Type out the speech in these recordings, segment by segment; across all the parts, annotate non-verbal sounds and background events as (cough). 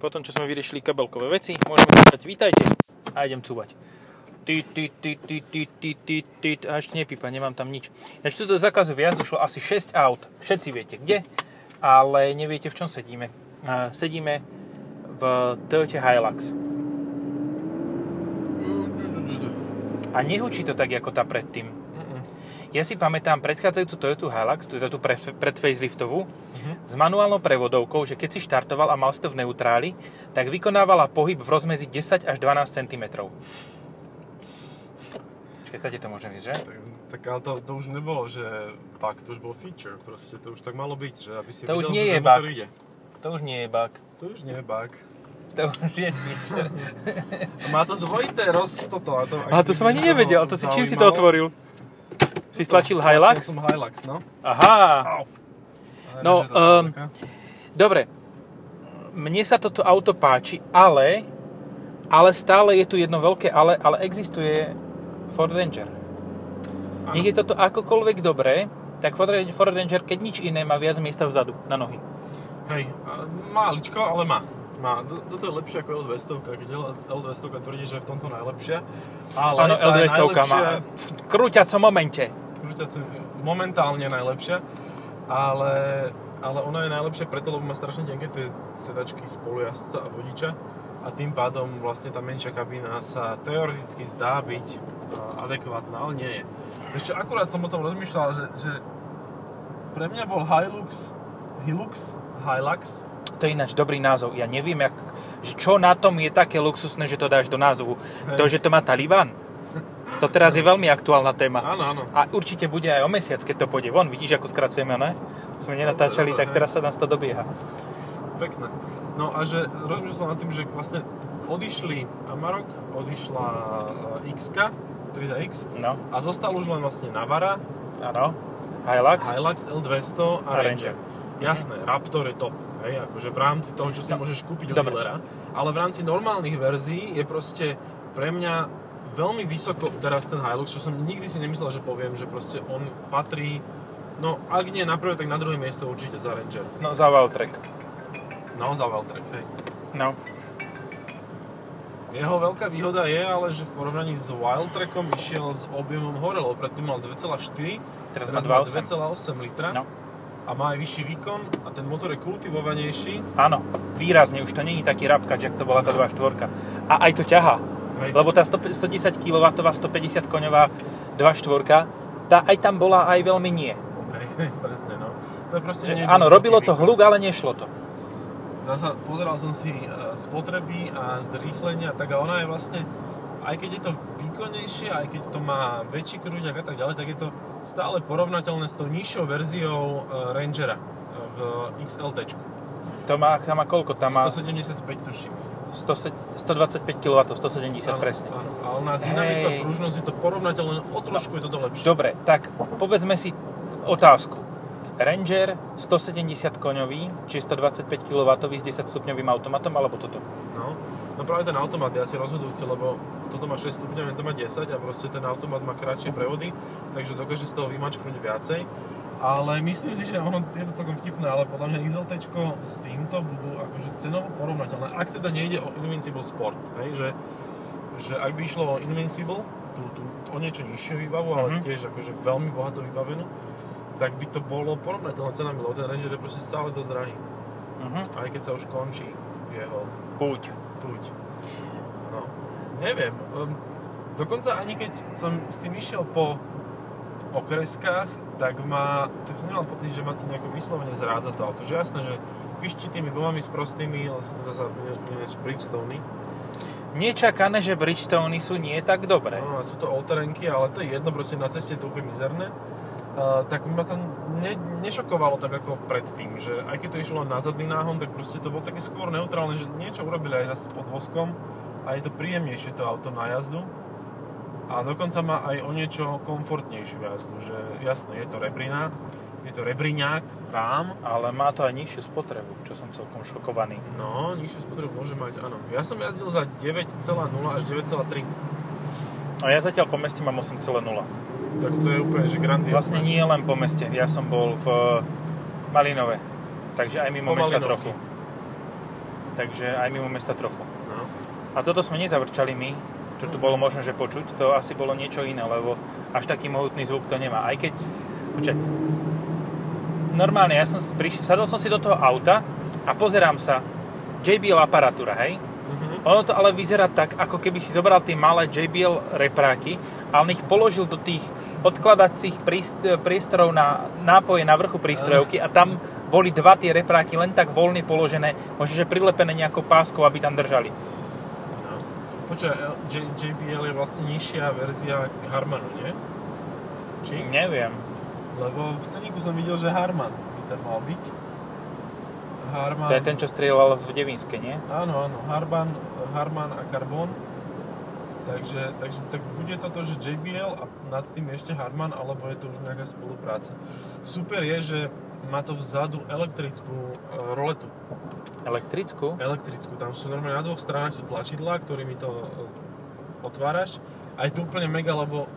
Potom, čo sme vyriešili kabelkové veci, môžeme začať. Vítajte. A idem cúvať. Ty, ty, ty, ty, ty, ty, ty, ty, a ešte nepípa, nemám tam nič. Ináč tuto zakazu viac došlo asi 6 aut. Všetci viete kde, ale neviete v čom sedíme. A sedíme v Toyota Hilux. A nehučí to tak, ako tá predtým. Ja si pamätám predchádzajúcu Toyota Hilux, tú pre, pred faceliftovú, uh-huh. s manuálnou prevodovkou, že keď si štartoval a mal si to v neutráli, tak vykonávala pohyb v rozmedzi 10 až 12 cm. Čiže tady to môže ísť, že? Tak, tak ale to, to už nebolo, že bug, to už bol feature, proste to už tak malo byť, že aby si To už videl, nie že je bug. Ide. To už nie je bug. To už nie je bug. To už je feature. Má to dvojité roz toto. A to, Aha, to som ani nevedel. To si čím si to otvoril? Si stlačil Hilux? som Hilux, no. Aha. Au. No, um. Dobre. Mne sa toto auto páči, ale ale stále je tu jedno veľké ale, ale existuje Ford Ranger. Áno. Nech je toto akokoľvek dobré, tak Ford, Ran- Ford Ranger, keď nič iné, má viac miesta vzadu, na nohy. Hej, máličko, ale má. Má. Toto je lepšie ako L200, keď L- L200 tvrdí, že je v tomto najlepšia. Ale Áno, tá L200 má najlepšia- v krúťacom momente. Krúťace momentálne najlepšia, ale, ale ona je najlepšia preto, lebo má strašne tenké tie sedačky spolujazca a vodiča a tým pádom vlastne tá menšia kabína sa teoreticky zdá byť a, adekvátna, ale nie je. Ešte akurát som o tom rozmýšľal, že, že pre mňa bol Hilux, Hilux, Hilux, To je ináč dobrý názov. Ja neviem, jak, že čo na tom je také luxusné, že to dáš do názvu. Hej. To, že to má Taliban. To teraz je veľmi aktuálna téma. áno, áno. A určite bude aj o mesiac, keď to pôjde von. Vidíš, ako skracujeme, ne? Sme nenatáčali, tak teraz sa nás to dobieha. Pekné. No a že rozmýšľal som nad tým, že vlastne odišli Amarok, odišla e, X, 3X No, a zostal už len vlastne Navara, áno. Hilux. Hilux L200 a, A Ranger. Ranger. Jasné, Raptor je top, hej, akože v rámci toho, čo si No, môžeš kúpiť od dealera, ale v rámci normálnych verzií je proste pre mňa veľmi vysoko teraz ten Hilux, čo som nikdy si nemyslel, že poviem, že proste on patrí, no ak nie na prvé, tak na druhé miesto určite za Ranger. No, za Valtrek. No, za Valtrek, hej. No. Jeho veľká výhoda je ale, že v porovnaní s Wildtrackom išiel s objemom hore, lebo predtým mal 2,4, Teraz má má 2,8. 2,8 litra No. a má aj vyšší výkon a ten motor je kultivovanejší. Áno, výrazne, už to není taký rapkač, jak to bola tá 2.4. A aj to ťaha. Lebo tá 100 110 kW, 150 koňová 2.4, tá aj tam bola aj veľmi nie. Hej, (laughs) presne, no. To je proste Že, áno, robilo to hluk, ale nešlo to. Zasa pozeral som si e, spotreby a zrýchlenia, tak a ona je vlastne, aj keď je to výkonnejšie, aj keď to má väčší krúťak a tak ďalej, tak je to stále porovnateľné s tou nižšou verziou e, Rangera e, v XLT. To má, tam má koľko? Tam má 175 tuším. 100, 125 kW, 170 Áno, presne. Áno, ale na dynamiku a Hej. pružnosť je to porovnateľné, o trošku je to lepšie. Dobre, tak povedzme si otázku. Ranger 170 koňový, či 125 kW s 10 stupňovým automatom, alebo toto? No, no práve ten automat je asi rozhodujúci, lebo toto má 6 stupňov, to má 10 a proste ten automat má kratšie prevody, takže dokáže z toho vymačknúť viacej. Ale myslím si, že ono je to celkom vtipné, ale podľa mňa XLT s týmto budú akože cenovo porovnateľné. Ak teda nejde o Invincible Sport, hej, že, že ak by išlo o Invincible, tú, tú, o niečo nižšiu výbavu, ale Mhm. tiež akože veľmi bohato vybavenú, tak by to bolo porovnateľné cenami, lebo ten Ranger je proste stále dosť drahý. Uh-huh. Aj keď sa už končí jeho Púť. Puť. No, neviem. Um, dokonca ani keď som s tým išiel po okreskách, tak ma, tak som nemal pocit, že ma to nejako vyslovene zrádza to auto. Že jasné, že pišti tými gumami s prostými, ale sú to zase ináč Bridgestone. Nečakané, že Bridgestone sú nie tak dobré. No, sú to all-terrainky, ale to je jedno, proste na ceste je to úplne mizerné. Uh, tak ma to ne, nešokovalo tak ako predtým, že aj keď to išlo len na zadný náhon, tak proste to bolo také skôr neutrálne, že niečo urobili aj zase s podvozkom a je to príjemnejšie to auto na jazdu a dokonca má aj o niečo komfortnejšiu jazdu, že jasné, je to rebrina, je to rebriňák, rám, Ale má to aj nižšiu spotrebu, čo som celkom šokovaný. no, nižšiu spotrebu môže mať, áno. Ja som jazdil za 9,0 až 9,3, A ja zatiaľ po meste mám 8,0. tak to je úplne, že grandiózne. Vlastne nie len po meste, ja som bol v Malinove. Takže aj mimo Po mesta Malinovke. trochu. takže aj mimo mesta trochu. No. A toto sme nezavrčali my, čo tu bolo možno, že počuť, to asi bolo niečo iné, lebo až taký mohutný zvuk to nemá. Aj keď, počkaj, normálne, ja som prišiel, sadol som si do toho auta a pozerám sa, JBL aparatúra, hej? Mhm. Ono to ale vyzerá tak, ako keby si zobral tie malé JBL repráky a on ich položil do tých odkladacích príst- priestorov na nápoje na vrchu prístrojovky a tam boli dva tie repráky len tak voľne položené, možno že prilepené nejakou páskou, aby tam držali. Počkaj, J- JBL je vlastne nižšia verzia Harmanu, nie? Či? Neviem. Lebo v ceníku som videl, že Harman by tam mal byť. Harman... To je ten, čo strieľoval v Devinske, nie? Áno, áno, Harman, Harman a Carbon. Takže, takže tak bude toto, že JBL a nad tým ešte Harman, alebo je to už nejaká spolupráca. Super je, že má to vzadu elektrickú e, roletu. Elektrickú? Elektrickú, tam sú normálne na dvoch stranách sú tlačidlá, ktorými to e, otváraš. A je to úplne mega, lebo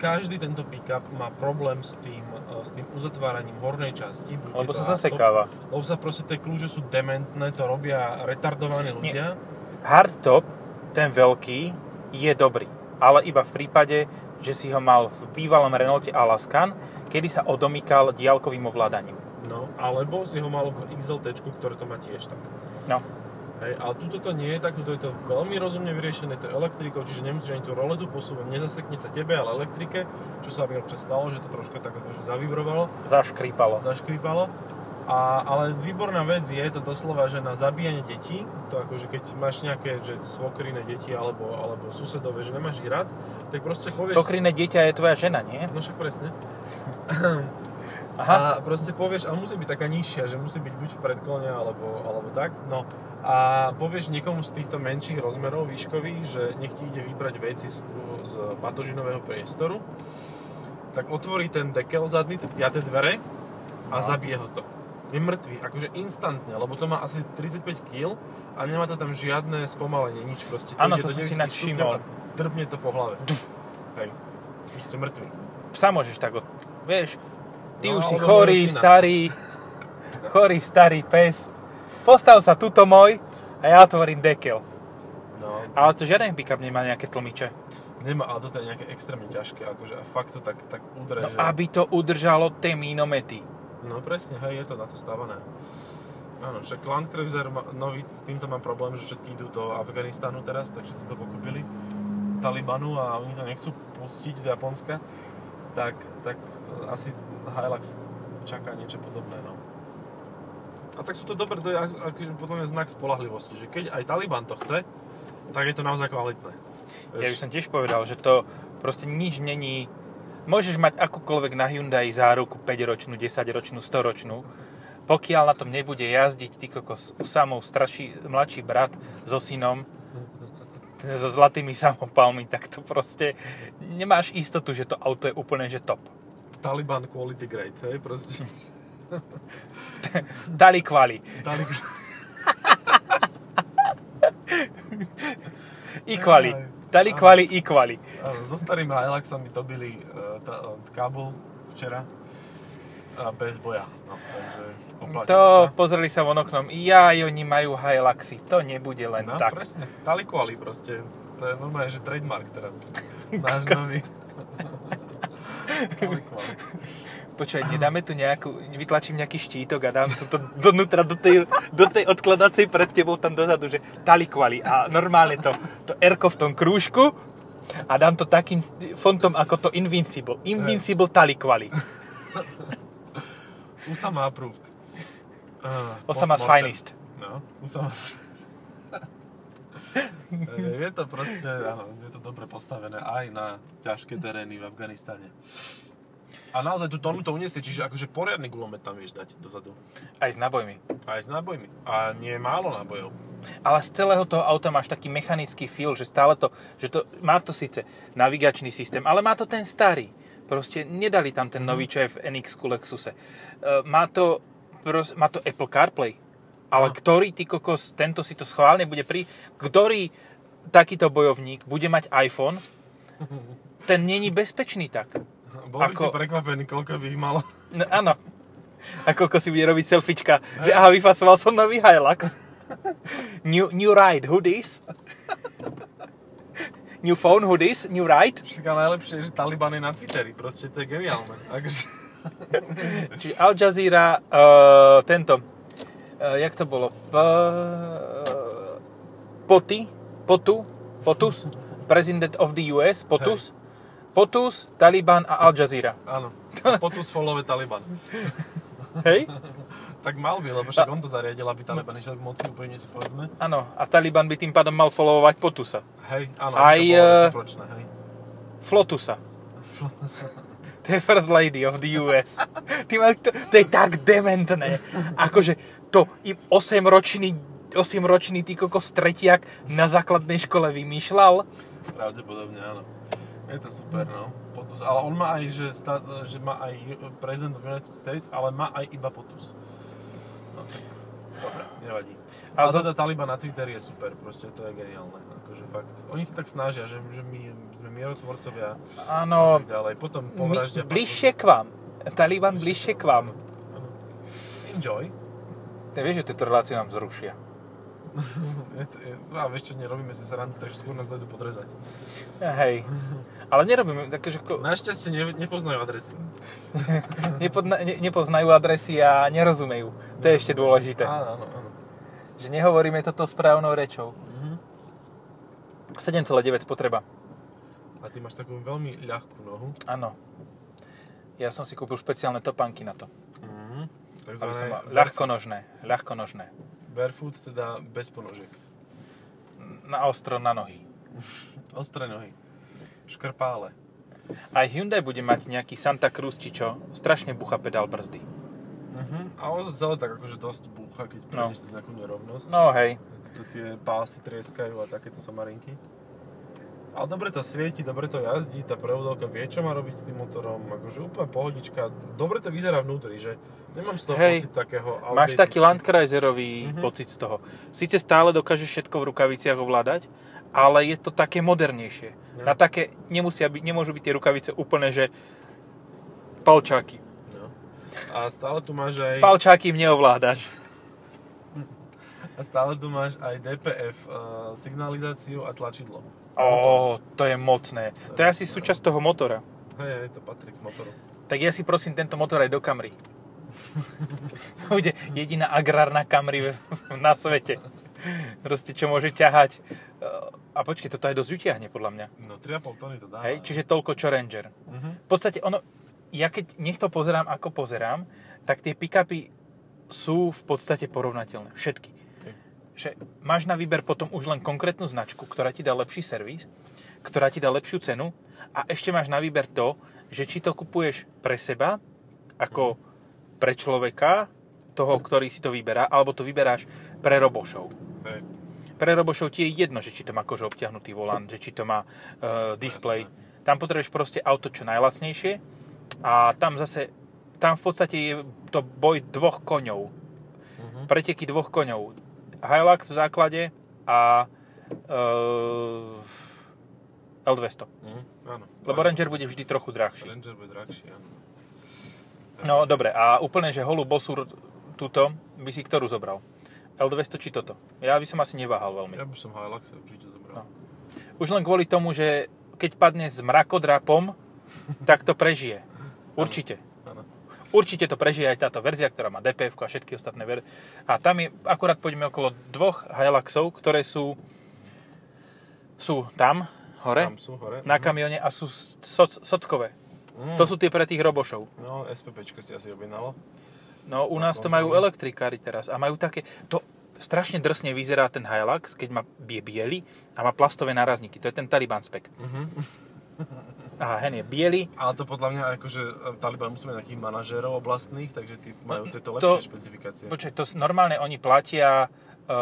každý tento pick-up má problém s tým, e, s tým uzatváraním hornej časti. buď Lebo to sa hardtop, zasekáva. Lebo sa proste tie kľúče sú dementné, to robia retardovaní ľudia. Hardtop, ten veľký, je dobrý. Ale iba v prípade, že si ho mal v bývalom Renaulte Alaskan, kedy sa odomýkal diálkovým ovládaním. No, alebo si ho mal v XLT, ktoré to má tiež tak. No, Hej, ale tuto to nie je tak, tuto je to veľmi rozumne vyriešené, to je elektrikou, čiže nemusíš ani tú roletu posúvať, nezasekne sa tebe, ale elektrike, čo sa mi občas stalo, že to troška tak akože zavibrovalo, zaškrípalo. zaškripalo. A, ale výborná vec je to doslova, že na zabíjanie detí, to akože keď máš nejaké že svokrine deti alebo, alebo susedové, že nemáš ich rád, tak proste povieš... Sokrine dieťa je tvoja žena, nie? No však presne. Aha. A proste povieš, ale musí byť taká nižšia, že musí byť buď v predklone alebo, alebo tak. No a povieš niekomu z týchto menších rozmerov výškových, že nech ti ide vybrať veci z, z batožinového priestoru, tak otvorí ten dekel zadný, tie dvere a No. zabije ho to. Je mŕtvý, akože instantne, lebo to má asi 35 kg a nemá to tam žiadne spomalenie, nič proste. Áno, to do som si 90 inak všimol. Drbne to po hlave. Hej. Vy ste mŕtvi. Psa môžeš tak od... Vieš, ty No, už si chorý, starý, chorý, starý pes. Postav sa tuto môj a ja otvorím dekel. No, Ale to žiaden pick-up nemá nejaké tlmiče. Nemá, ale toto je nejaké extrémne ťažké, akože a fakt to tak, tak udre, No, že... aby to udržalo tie mínomety. No presne, hej, je to na to stávané. Áno, však Land Cruiser ma, nový, s týmto mám problém, že všetky idú do Afganistanu teraz, tak všetci to pokúpili Talibanu a oni to nechcú pustiť z Japonska, tak, tak e, asi Hilux čaká niečo podobné, no. A tak sú to dobré, to je akože potom je znak spolahlivosti, že keď aj Taliban to chce, tak je to naozaj kvalitné. Ja by som tiež povedal, že to proste nič není... Môžeš mať akúkoľvek na Hyundai záruku 5-ročnú, 10-ročnú, 100-ročnú, pokiaľ na tom nebude jazdiť ty kokos Usamov straší, mladší brat so synom, so zlatými samopalmi, tak to proste nemáš istotu, že to auto je úplne že top. Taliban quality grade, hej, proste. (laughs) Dali kvali. Taliban. Equali. (laughs) Dali kvali, equali. Áno, so starým Hiluxom mi dobili uh, tá, uh, včera a bez boja. No, takže To sa. pozreli sa von oknom. Jaj, oni majú Hiluxy. To nebude len No, tak. presne. Talikuali proste. To je normálne, že trademark teraz. (laughs) Náš nový. (laughs) Talikuali. Počkaj, nedáme tu nejakú, vytlačím nejaký štítok a dám to do, donútra do tej, do tej odkladacej pred tebou tam dozadu, že talikvali a normálne to, to r v tom krúžku a dám to takým fontom ako to Invincible. Invincible talikvali. Usama approved. (laughs) Uh, Osama's finest. No, Usama's... (laughs) Je to proste, áno, je to dobre postavené aj na ťažké terény v Afganistane. A naozaj tú tonu to uniesie, čiže akože poriadny gulomet tam vieš dať dozadu. Aj s nábojmi. Aj s nábojmi. A nie je málo nábojov. Ale z celého toho auta máš taký mechanický feel, že stále to, že to, má to síce navigačný systém, ale má to ten starý. Proste nedali tam ten nový, čo je v NX Lexuse. E, má to, pros, má to Apple CarPlay, ale No. ktorý, ty kokos, tento si to schválne bude pri... Ktorý takýto bojovník bude mať iPhone, ten není bezpečný tak. (laughs) Bol by Ako- si prekvapený, koľko by ich malo. No, áno. A koľko si bude robiť selfiečka, že aha, vyfasoval som nový Hilux. new, new ride, this? new phone, this? New ride? Však najlepšie je, že Taliban je na Twitteri, proste to je geniálne. Akože... (laughs) Čiže Al Jazeera, uh, tento, uh, jak to bolo? Uh, Poty, Potu, Potus, President of the US, Potus, Potus, Taliban a Al Jazeera. Áno. Potus followuje Taliban. (laughs) Hej? Tak mal by, lebo však on to zariadil, aby Taliban išiel k moci, úplne si povedzme. Áno, a Taliban by tým pádom mal followovať Potusa. Hej, áno, Aj, to bolo eh, recipročné, hej. Flotusa. (laughs) To je First Lady of the US. Ty ma, to, to je tak dementné. Akože to im 8-ročný 8-ročný ty kokos tretiak na základnej škole vymýšľal. Pravdepodobne áno. Je to super, no. Potus. Ale on má aj, že, sta, že má aj prezident of United States, ale má aj iba potus. No tak, dobre, nevadí. A A za- teda Taliban na Twitteri je super, proste to je geniálne. Akože fakt. Oni sa tak snažia, že, že my sme mierotvorcovia Áno, ďalej. Potom po my, vražde... bližšie k vám. Taliban bližšie k vám. Enjoy. Ty vieš, že tieto relácie nám zrušia. (laughs) je, je, a vieš čo, nerobíme si srandu, takže skôr nás dajú podrezať. Hej. (laughs) Ale nerobíme, takže ko, Našťastie ne, nepoznajú adresy. (laughs) nepodna, ne, nepoznajú adresy a nerozumejú. To je ešte dôležité. Áno, áno, áno. Že nehovoríme toto správnou rečou. Mhm. 7,9 spotreba. A ty máš takú veľmi ľahkú nohu. Áno. Ja som si kúpil špeciálne topánky na to. Mhm. Aby som mal ľahkonožné. Ľahkonožné. Barefoot, teda bez ponožiek. Na ostro na nohy. (laughs) Ostré nohy. Škrpále. Aj Hyundai bude mať nejaký Santa Cruz, či čo, strašne bucha pedál brzdy. Mhm. A to celé tak akože dosť búcha, keď No. prejdeš cez nejakú nerovnosť. No hej. Tu tie pásy trieskajú a takéto somarinky. Ale dobre to svieti, dobre to jazdí, tá prevodovka vie, čo má robiť s tým motorom, akože úplne pohodička. Dobre to vyzerá vnútri, že nemám z toho Hej. pocit takého Máš taký. Landkreiserový Mhm. pocit z toho. Sice stále dokážeš všetko v rukaviciach ovládať, ale je to také modernejšie. No. Na také nemusia byť, nemôžu byť tie rukavice úplne, že palčáky. No. A stále tu máš aj... Palčáky im neovládaš. A stále tu máš aj DPF, uh, signalizáciu a tlačidlo. Ó, to je mocné. To je asi súčasť toho motora. Hej, to patrí k motoru. Tak ja si prosím tento motor aj do Camry. (laughs) Bude jediná agrárna Camry na svete. Proste, čo môže ťahať. A počkej, toto aj dosť utiahne, podľa mňa. No 3,5 tony to dá. Hej, čiže toľko, čo Ranger. Mhm. V podstate ono, ja keď nech to pozerám, ako pozerám, tak tie pick-upy sú v podstate porovnateľné. Všetky. Hej. Že máš na výber potom už len konkrétnu značku, ktorá ti dá lepší servis, ktorá ti dá lepšiu cenu a ešte máš na výber to, že či to kupuješ pre seba, ako pre človeka, toho, ktorý si to vyberá, alebo to vyberáš pre robošov. Hej. Pre robošov ti je jedno, že či to má kože obťahnutý volant, že či to má uh, display. Tam potrebuješ proste auto čo najlacnejšie a tam zase, tam v podstate je to boj dvoch koňov. Mhm. Preteky dvoch koňov. Hilux v základe a uh, L200. Mhm. Áno. Lebo Ranger bude vždy trochu drahší. Ranger bude drahší, áno. No dobre, a úplne, že holú bosu túto by si ktorú zobral? L200 či toto? Ja by som asi neváhal veľmi. Ja by som Hilux určite zobral. No. Už len kvôli tomu, že keď padne s mrakodrapom, (laughs) tak to prežije. Určite. Áno. Určite to prežije aj táto verzia, ktorá má DPF a všetky ostatné ver. A tam je, akurát pôjdeme okolo dvoch Hiluxov, ktoré sú sú tam, hore, Tam sú hore. na Mhm. kamione a sú soc, sockové. Mm. To sú tie pre tých robošov. No, SPPčko si asi objednalo. No u nás to majú elektrikári teraz a majú také, to strašne drsne vyzerá ten Hilux, keď má je biely a má plastové nárazníky. To je ten Taliban spec. Mhm. (laughs) Aha, hen je biely, Ale to podľa mňa akože Taliban musí mať nejakých manažérov oblastných, takže tí majú tieto No, To- lepšie špecifikácie. Počkaj, to normálne oni platia, e,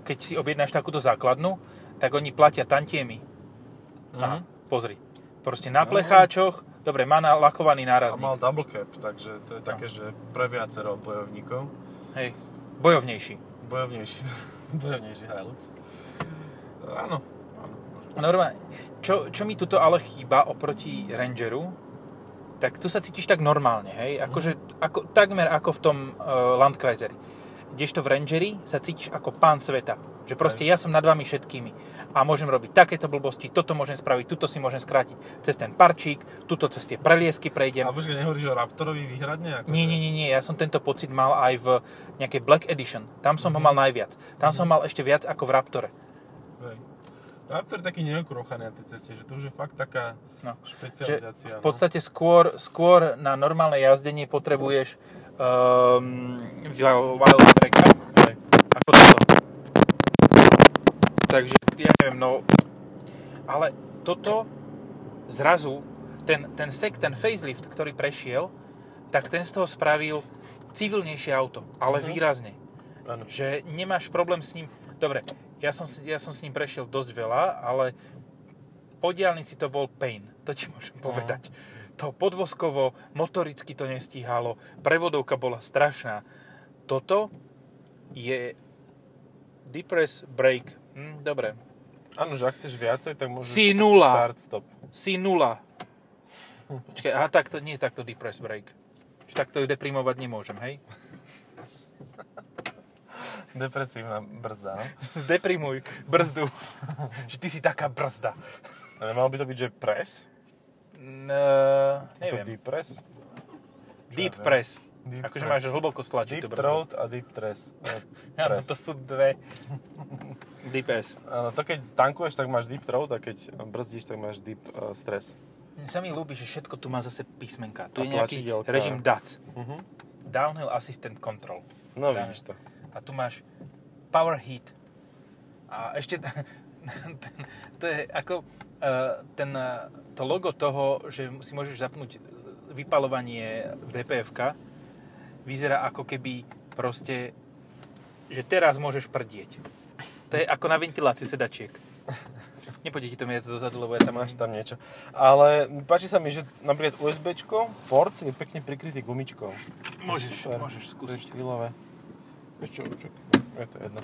keď si objednáš takúto základnu, tak oni platia tantiemy. Aha, Mhm. pozri. Proste na plecháčoch, dobre, má nalakovaný A nárazník. mal double cap, takže to je také, že pre viacero bojovníkov. Hej, bojovnejší. Bojovnejší, (laughs) bojovnejší Hilux. Áno, áno. Normálne, čo, čo mi tuto ale chýba oproti Rangeru, tak tu sa cítiš tak normálne, hej? Akože, ako, takmer ako v tom uh, Landkreiseri. Kdežto v Rangeri sa cítiš ako pán sveta. Že proste ja som nad vami všetkými. A môžem robiť takéto blbosti, toto môžem spraviť, tuto si môžem skrátiť cez ten parčík, tuto cez tie preliesky prejdem. A počkaj, nehovoríš o Raptorovi výhradne? Ako Nie, nie, nie, nie, ja som tento pocit mal aj v nejakej Black Edition. Tam som ho mal najviac. Tam som mal ešte viac ako v Raptore. Hej. Raptor taký neokrochaný na tej ceste, že to už je fakt taká No. Že špecializácia. v podstate skôr, skôr na normálne jazdenie potrebuješ um, wild No. Hej. ako toto. Takže ja neviem, no... Ale toto zrazu, ten, ten sek, ten facelift, ktorý prešiel, tak ten z toho spravil civilnejšie auto, ale Mhm. výrazne. Áno. Že nemáš problém s ním... Dobre, ja som, ja som s ním prešiel dosť veľa, ale po diálnici to bol pain, to ti môžem Aha. povedať. To podvozkovo, motoricky to nestíhalo, prevodovka bola strašná. Toto je depress brake. Hm, dobre. Áno, že ak chceš viacej, tak môžeš Si nula. start, stop. Si nula. Počkaj, aha, takto, nie takto depress brake. Že takto ju deprimovať nemôžem, hej? Depresívna brzda, no. Zdeprimuj brzdu. že ty si taká brzda. A nemalo by to byť, že press? No, Ako neviem. deep press? Deep Čo ja viem. press. Deep Akože press. máš hlboko stlačiť Deep throat a deep press. (laughs) Eh, Áno, to sú dve. Deep S. Áno, to keď tankuješ, tak máš deep throat a keď brzdíš, tak máš deep uh, stress. Mne sa mi ľúbi, že všetko tu má zase písmenka. Tu A je nejaký tlačidielka. režim DAC. Uh-huh. Downhill Assistant Control. No Tak. vidíš to. A tu máš Power Heat. A ešte ten, (laughs) to je ako uh, ten, to logo toho, že si môžeš zapnúť vypalovanie DPFK, vyzerá ako keby proste, že teraz môžeš prdieť. To je ako na ventiláciu sedačiek. Nepôjdete to mi viac dozadu, lebo ja tam Máš tam niečo. Ale páči sa mi, že napríklad USBčko, port je pekne prikrytý gumičkou. Môžeš, Super. môžeš To je skúsiť. štýlové. Vieš čo, čak, je to jedno.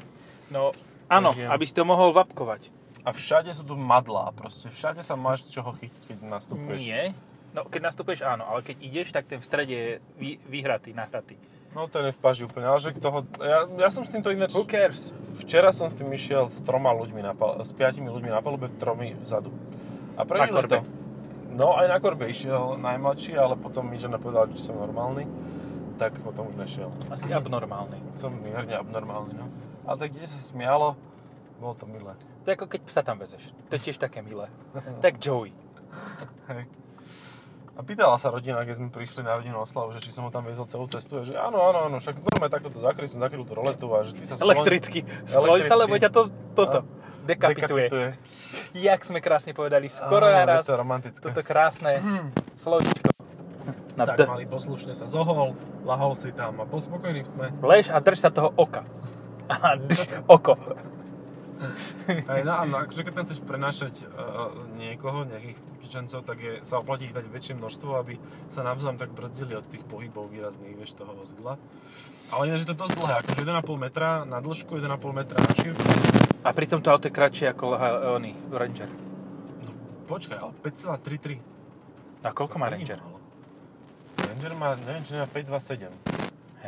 No, áno, Použijem. aby si to mohol vapkovať. A všade sú tu madlá, proste všade sa máš z čoho chytiť, keď nastupuješ. Nie. No, keď nastupuješ, áno, ale keď ideš, tak ten v strede je vy, vyhratý, nahratý. No ten je v paži úplne, ale že toho, ja, ja som s týmto ináč, Who cares? včera som s tým išiel s troma ľuďmi, na pal, s piatimi ľuďmi na palube, tromi vzadu. A korbe. to. No aj na korbe išiel najmladší, ale potom mi žena povedala, že som normálny, tak potom už nešiel. Asi abnormálny. Som mierne abnormálny, no. Ale tak kde sa smialo, bolo to milé. To je ako keď psa tam vezeš. To je tiež také milé. tak Joey. A pýtala sa rodina, keď sme prišli na rodinnú oslavu, že či som ho tam viezol celú cestu, a že áno, áno, áno, však normálne takto to zakryl, som zakryl tú roletu a že ty sa sklon- Elektricky. Skloj sa, lebo ťa to, toto A, dekapituje. dekapituje. Jak sme krásne povedali, skoro Áno, naraz Je to romantické. toto krásne slovičko. Na tak D. mali poslušne sa zohol, lahol si tam a bol spokojný v tme. Lež a drž sa toho oka. A drž oko. (laughs) Aj, no, áno, akože keď tam chceš prenášať uh, niekoho, nejakých utečencov, tak je, sa oplatí ich dať väčšie množstvo, aby sa navzájom tak brzdili od tých pohybov výrazných, vieš, toho vozidla. Ale ináč je to dosť dlhé, akože 1,5 metra na dĺžku, 1,5 metra na šírku. A pritom to auto je kratšie ako Laha- oný Ranger. No počkaj, ale 5,33. A koľko má Ranger? málo. Ranger má, neviem, či nemá 527.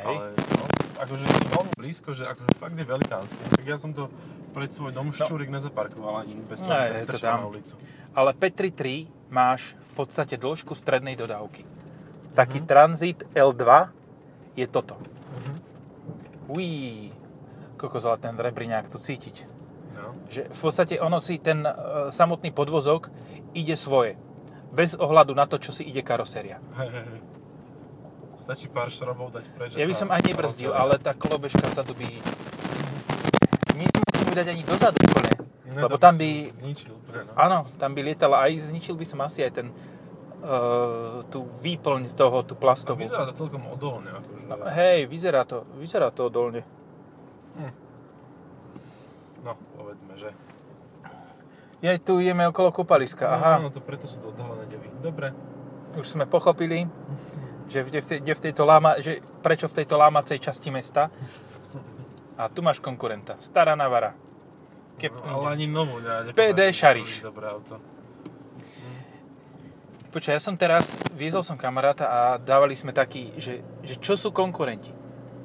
Hej. Ale no, akože veľmi blízko, že akože fakt je velikánsky. Tak ja som to pred svoj dom Ščúrik nezaparkoval ani bez toho, No, je to tam. ulicu. Ale 533 máš v podstate dĺžku strednej dodávky. Taký Mhm. Transit L2 je toto. Mhm. Uí, kokos, ale ten rebriňák tu cítiť. No. Že v podstate ono si ten e, samotný podvozok ide svoje. Bez ohľadu na to, čo si ide karoséria. (laughs) Stačí pár šrobov dať preč. Ja by som aj nebrzdil, ale tá kolobežka vzadu by... Ju dať ani dozadu úplne. Ne, lebo tam by... Zničil úplne, no. Áno, tam by lietala aj zničil by som asi aj ten uh, tú výplň toho, tú A plastovú. vyzerá to celkom odolne. Akože. No, hej, vyzerá to, vyzerá to odolne. no, povedzme, že. Ja tu ideme okolo kúpaliska, aha. No, to preto sú to odhalené devy. Dobre. Už sme pochopili, že, v, kde v tejto láma, že prečo v tejto lámacej časti mesta. A tu máš konkurenta. Stará Navara. Captain No, ale ani novú ne, PD Šariš. Dobré auto. Počkaj, ja som teraz, viezol som kamaráta a dávali sme taký, že, že čo sú konkurenti.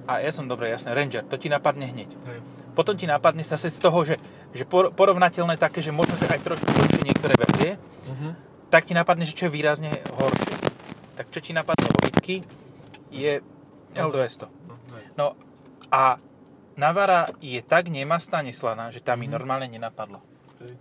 a ja som dobre, jasné, Ranger, to ti napadne hneď. Hej. Potom ti napadne zase z toho, že, že por- porovnateľné také, že možno, že aj trošku lepšie niektoré verzie, Uh-huh. tak ti napadne, že čo je výrazne horšie. Tak čo ti napadne logicky, je L200. No, hej. No a Navara je tak nemastná, neslaná, že tá mi Mhm. normálne nenapadla. Hej.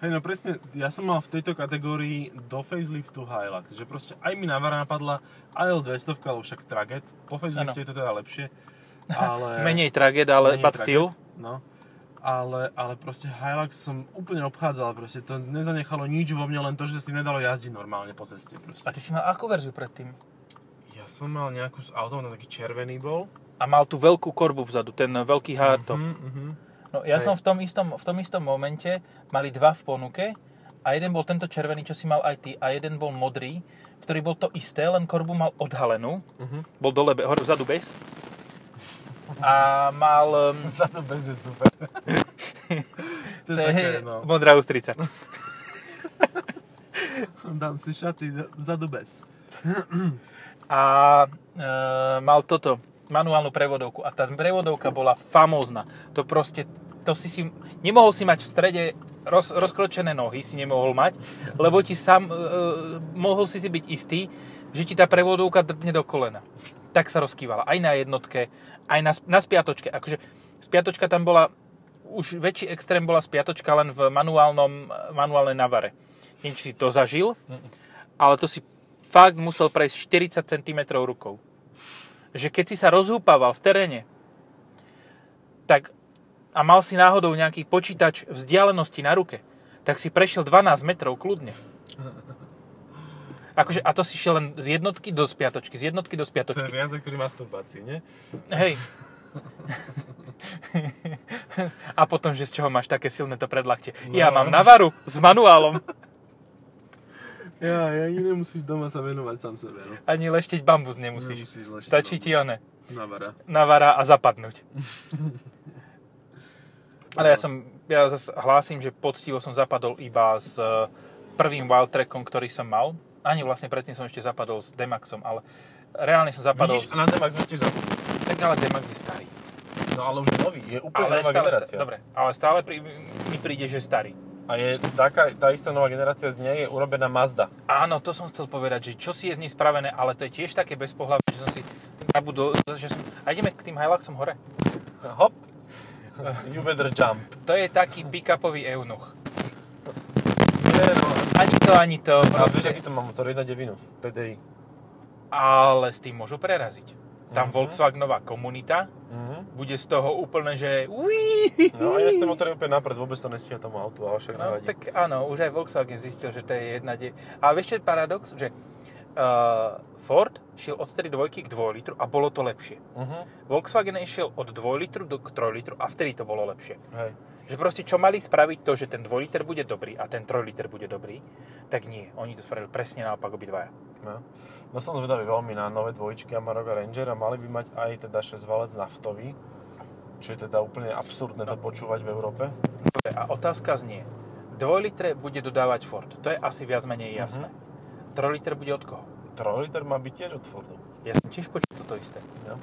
Hej, no presne, ja som mal v tejto kategórii do faceliftu Hilux, že proste aj mi Navara napadla, aj L200, ale však Traget. Po facelifte Áno. je to teda lepšie, (laughs) ale... Menej tragéd, ale Menej but tragéd. still. No. Ale, ale proste Hilux som úplne obchádzal, proste to nezanechalo nič vo mne, len to, že sa s tým nedalo jazdiť normálne po ceste. Proste. A ty si mal akú verziu predtým? Ja som mal nejakú s autom, taký červený bol. A mal tú veľkú korbu vzadu, ten veľký hardtop. Mhm, mhm. No ja Hej. som v tom, istom, v tom istom momente mali dva v ponuke a jeden bol tento červený, čo si mal aj ty a jeden bol modrý, ktorý bol to isté, len korbu mal odhalenú, Mhm. bol dole, hore vzadu bez a mal um, Za to bez je super. (laughs) to je to také, je no. modrá ústrica. (laughs) Dám si šaty vzadu bez. A e, mal toto, manuálnu prevodovku a tá prevodovka bola famózna. To proste, to si si, nemohol si mať v strede roz, rozkročené nohy, si nemohol mať, lebo ti sám, e, mohol si si byť istý, že ti tá prevodovka drtne do kolena. Tak sa rozkývala. Aj na jednotke, aj na, na spiatočke. Akože spiatočka tam bola, už väčší extrém bola spiatočka len v manuálnom, manuálnej navare. Neviem, či si to zažil, ale to si fakt musel prejsť 40 cm rukou. Že keď si sa rozhúpaval v teréne, tak a mal si náhodou nejaký počítač vzdialenosti na ruke, tak si prešiel 12 metrov kľudne. Akože, a to si šiel len z jednotky do spiatočky, z jednotky do To je spiatočky. viac ako pri masturbácii, nie? Hej. (laughs) a potom, že z čoho máš také silné to predlaktie. Ja No. mám Navaru s manuálom. Ja, ja ani nemusíš doma sa venovať sám sebe, no. Ani lešteť bambus nemusíš. Nemusíš leštiť Stačí bambus. ti one. Navara. Navara a zapadnúť. (laughs) Ale ja som, ja zase hlásim, že poctivo som zapadol iba s e, prvým Wildtrackom, ktorý som mal. Ani vlastne predtým som ešte zapadol s Demaxom, ale reálne som zapadol... Vidíš, a na Demax sme tiež zabudli. Tak ale Demax je starý. No ale už nový, je úplne Ale nová stále, generácia. dobre, ale stále pri, mi príde, že starý. A je taká, tá istá nová generácia z nej je urobená Mazda. Áno, to som chcel povedať, že čo si je z nej spravené, ale to je tiež také bezpohľadné, že som si zabudol, že som... A ideme k tým Hiluxom hore. Hop. (laughs) You better jump. To je taký pick-upový eunuch. Nie, no. Ani to, ani to. A vieš, Proste, aký to má motor? 1.9 PDI. ale s tým môžu preraziť. Tam Mhm. Volkswagenová komunita Mhm. bude z toho úplne, že uí. No a ja ten motor je úplne napred, vôbec to nestíha tomu autu, ale však No, nevadí. tak áno, už aj Volkswagen zistil, že to je jedna... De... Ale vieš čo je paradox? Že uh, Ford šiel od 3.2 k 2 litru a bolo to lepšie. Mhm. Volkswagen išiel od 2 litru do k 3 litru a vtedy to bolo lepšie. Hej. Že proste čo mali spraviť to, že ten 2 liter bude dobrý a ten 3 liter bude dobrý, tak nie. Oni to spravili presne naopak obidvaja. No. No som zvedavý veľmi na nové dvojičky Amarok a Ranger a mali by mať aj teda 6 valec naftový, čo je teda úplne absurdné to počúvať v Európe. Dobre, A otázka znie. 2 litre bude dodávať Ford. To je asi viac menej jasné. 3 liter bude od koho? 3 liter má byť tiež od Fordu. Ja som tiež počul toto isté. No.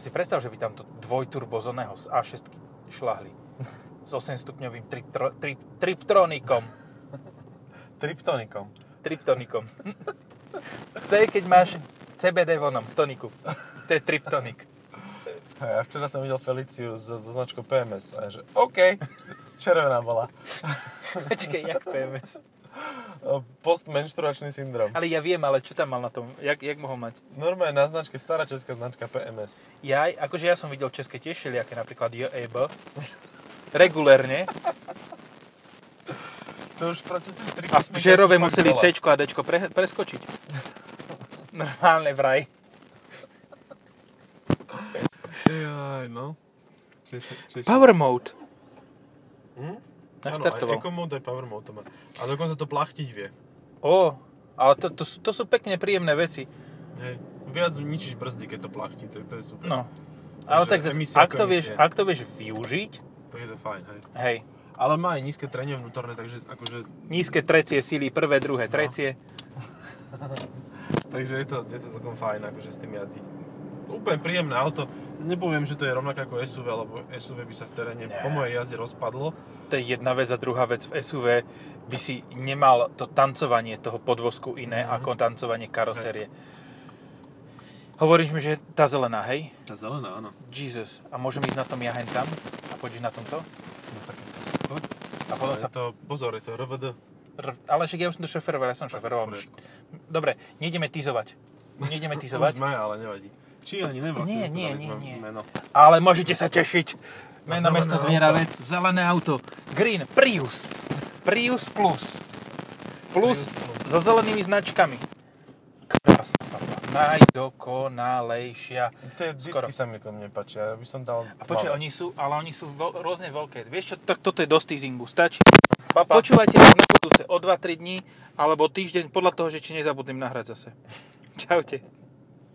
Si predstav, že by tam to dvojturbo z oného z A6 šlahli. S 8 stupňovým triptro, trip, triptronikom. (laughs) Triptonikom. Triptonikom. (laughs) to je, keď máš CBD vonom v toniku. To je triptonik. Ja včera som videl Feliciu so, so značkou PMS a ja, že OK, červená bola. Počkej, jak PMS. Postmenštruačný syndrom. Ale ja viem, ale čo tam mal na tom? Jak, jak mohol mať? Normálne na značke, stará česká značka PMS. Ja, akože ja som videl české tiež všelijaké, napríklad JEB. Regulérne. To už proste tie A fakt museli. C a D pre, preskočiť. (laughs) Normálne vraj. Jaj, no. Češ, češ. Power mode. Hm? Naštartoval. Áno, aj Eco Mode, aj Power Mode to má. A dokonca to plachtiť vie. Ó, ale to, to, sú- to sú pekne príjemné veci. Hej. Viac ničíš brzdy, keď to plachtí, to, to je super. No. Ale Takže tak zase, ak to, vieš, ak to vieš využiť, To je to fajn, hej. hej, Ale má aj nízke trenie vnútorné, takže akože, nízke trecie síly, prvé, druhé, trecie. (laughs) takže je to, je to celkom fajn, akože s tým jazdiť. úplne príjemné auto. Nepoviem, že to je rovnaké ako SUV, lebo SUV by sa v teréne Nie. po mojej jazde rozpadlo. To je jedna vec a druhá vec. V SUV by si nemal to tancovanie toho podvozku iné Mhm. ako tancovanie karosérie. Hovoríš mi, že tá zelená, hej? Tá zelená, áno. Jesus. A môžem ísť na tom ja hen tam? A poďš na tomto? A potom sa... to, pozor, je to RVD. R- Ale však ja už som to šoferoval, ja som šoferoval. Dobre, nejdeme tizovať. Nejdeme (laughs) Už tizovať. sme, ale nevadí. Či ani nevlastne, Nie, nie, nie, nie. Meno. Ale môžete sa tešiť. Meno auto. zvieravec, zelené auto. Green, Prius. Prius Plus. Plus Prius Plus. so zelenými značkami. Krásna papa. Najdokonalejšia. Tie Skoro. disky sa mi to nepáčia, ja by som dal... A počkaj, oni sú, ale oni sú veľ, rôzne veľké. Vieš čo, tak toto je dosť teasingu. Stačí. Papa. Počúvajte nás na budúce o 2-3 dní, alebo týždeň, podľa toho, že či nezabudnem nahrať zase. (laughs) Čaute.